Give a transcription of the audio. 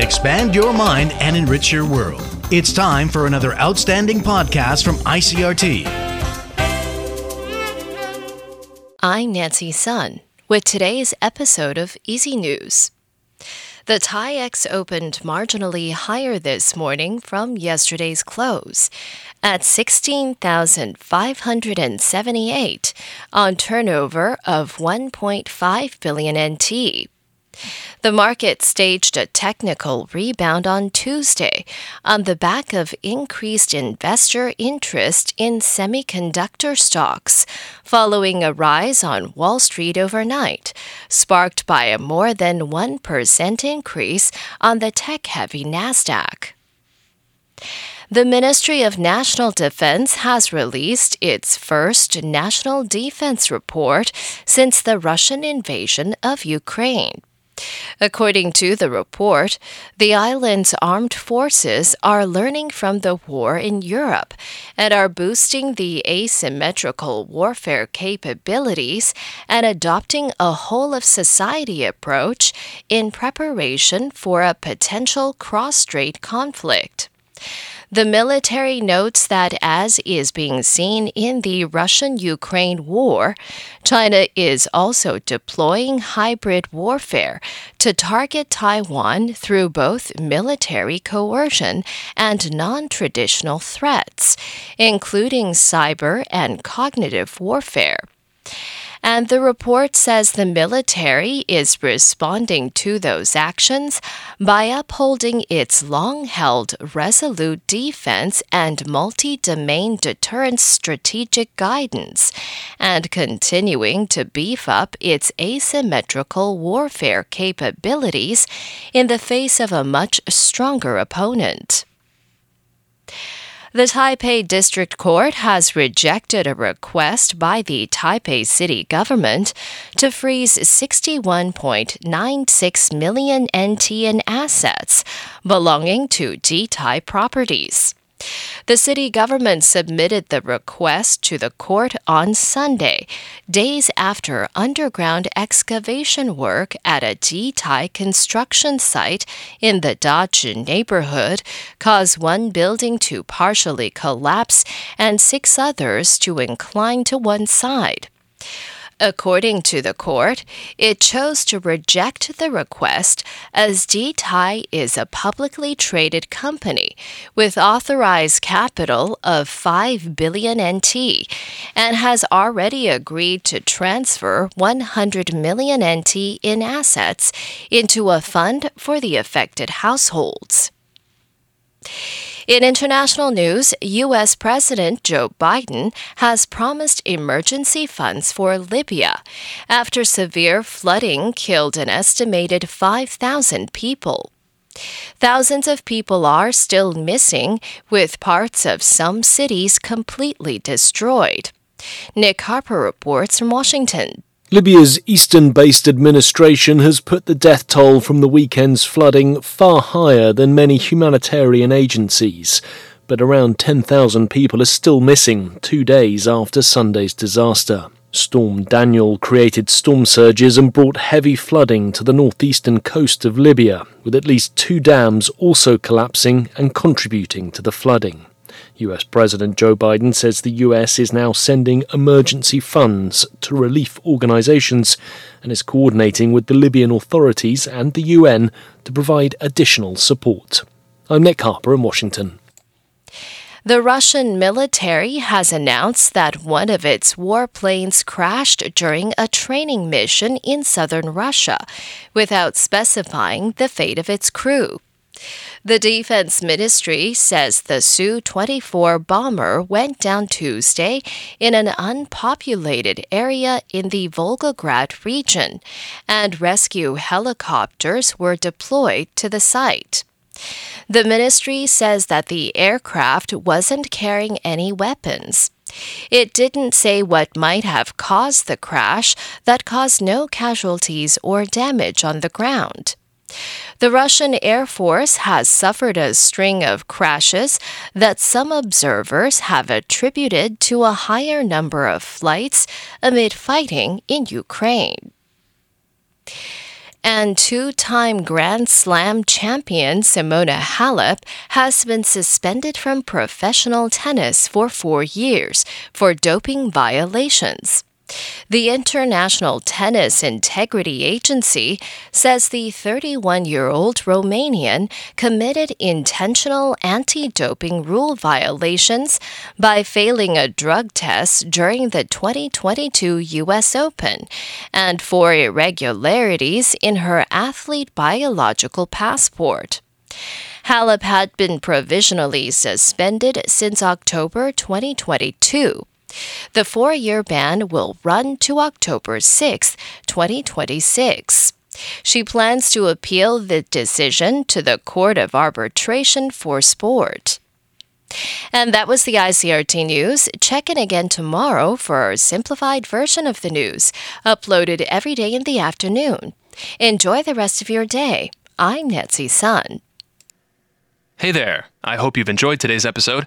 Expand your mind and enrich your world. It's time for another outstanding podcast from ICRT. I'm Nancy Sun with today's episode of EZ News. The TAIEX opened marginally higher this morning from yesterday's close at 16,578 on turnover of 1.5 billion NT. The market staged a technical rebound on Tuesday on the back of increased investor interest in semiconductor stocks, following a rise on Wall Street overnight, sparked by a more than 1% increase on the tech heavy NASDAQ. The Ministry of National Defense has released its first national defense report since the Russian invasion of Ukraine. According to the report, the island's armed forces are learning from the war in Europe and are boosting the asymmetrical warfare capabilities and adopting a whole of society approach in preparation for a potential cross strait conflict. The military notes that, as is being seen in the Russian Ukraine war, China is also deploying hybrid warfare to target Taiwan through both military coercion and non traditional threats, including cyber and cognitive warfare. And the report says the military is responding to those actions by upholding its long held resolute defense and multi domain deterrence strategic guidance and continuing to beef up its asymmetrical warfare capabilities in the face of a much stronger opponent. The Taipei District Court has rejected a request by the Taipei City government to freeze 61.96 million NT in assets belonging to Kee Tai Properties. The city government submitted the request to the court on Sunday, days after underground excavation work at a Kee Tai construction site in the Dazhi neighborhood caused one building to partially collapse and six others to incline to one side. According to the court, it chose to reject the request as Kee Tai is a publicly traded company with authorized capital of 5 billion NT and has already agreed to transfer 100 million NT in assets into a fund for the affected households. In international news, U.S. President Joe Biden has promised emergency funds for Libya after severe flooding killed an estimated 5,000 people. Thousands of people are still missing, with parts of some cities completely destroyed. Nick Harper reports from Washington. Libya's eastern based administration has put the death toll from the weekend's flooding far higher than many humanitarian agencies. But around 10,000 people are still missing two days after Sunday's disaster. Storm Daniel created storm surges and brought heavy flooding to the northeastern coast of Libya, with at least two dams also collapsing and contributing to the flooding. US President Joe Biden says the US is now sending emergency funds to relief organizations and is coordinating with the Libyan authorities and the UN to provide additional support. I'm Nick Harper in Washington. The Russian military has announced that one of its warplanes crashed during a training mission in southern Russia without specifying the fate of its crew. The Defense Ministry says the Su 24 bomber went down Tuesday in an unpopulated area in the Volgograd region, and rescue helicopters were deployed to the site. The ministry says that the aircraft wasn't carrying any weapons. It didn't say what might have caused the crash that caused no casualties or damage on the ground. The Russian Air Force has suffered a string of crashes that some observers have attributed to a higher number of flights amid fighting in Ukraine. And two time Grand Slam champion Simona Halep has been suspended from professional tennis for four years for doping violations. The International Tennis Integrity Agency says the 31 year old Romanian committed intentional anti doping rule violations by failing a drug test during the 2022 U.S. Open and for irregularities in her athlete biological passport. Halep had been provisionally suspended since October 2022. The four year ban will run to October 6, 2026. She plans to appeal the decision to the Court of Arbitration for Sport. And that was the ICRT news. Check in again tomorrow for a simplified version of the news, uploaded every day in the afternoon. Enjoy the rest of your day. I'm Nancy Sun. Hey there. I hope you've enjoyed today's episode.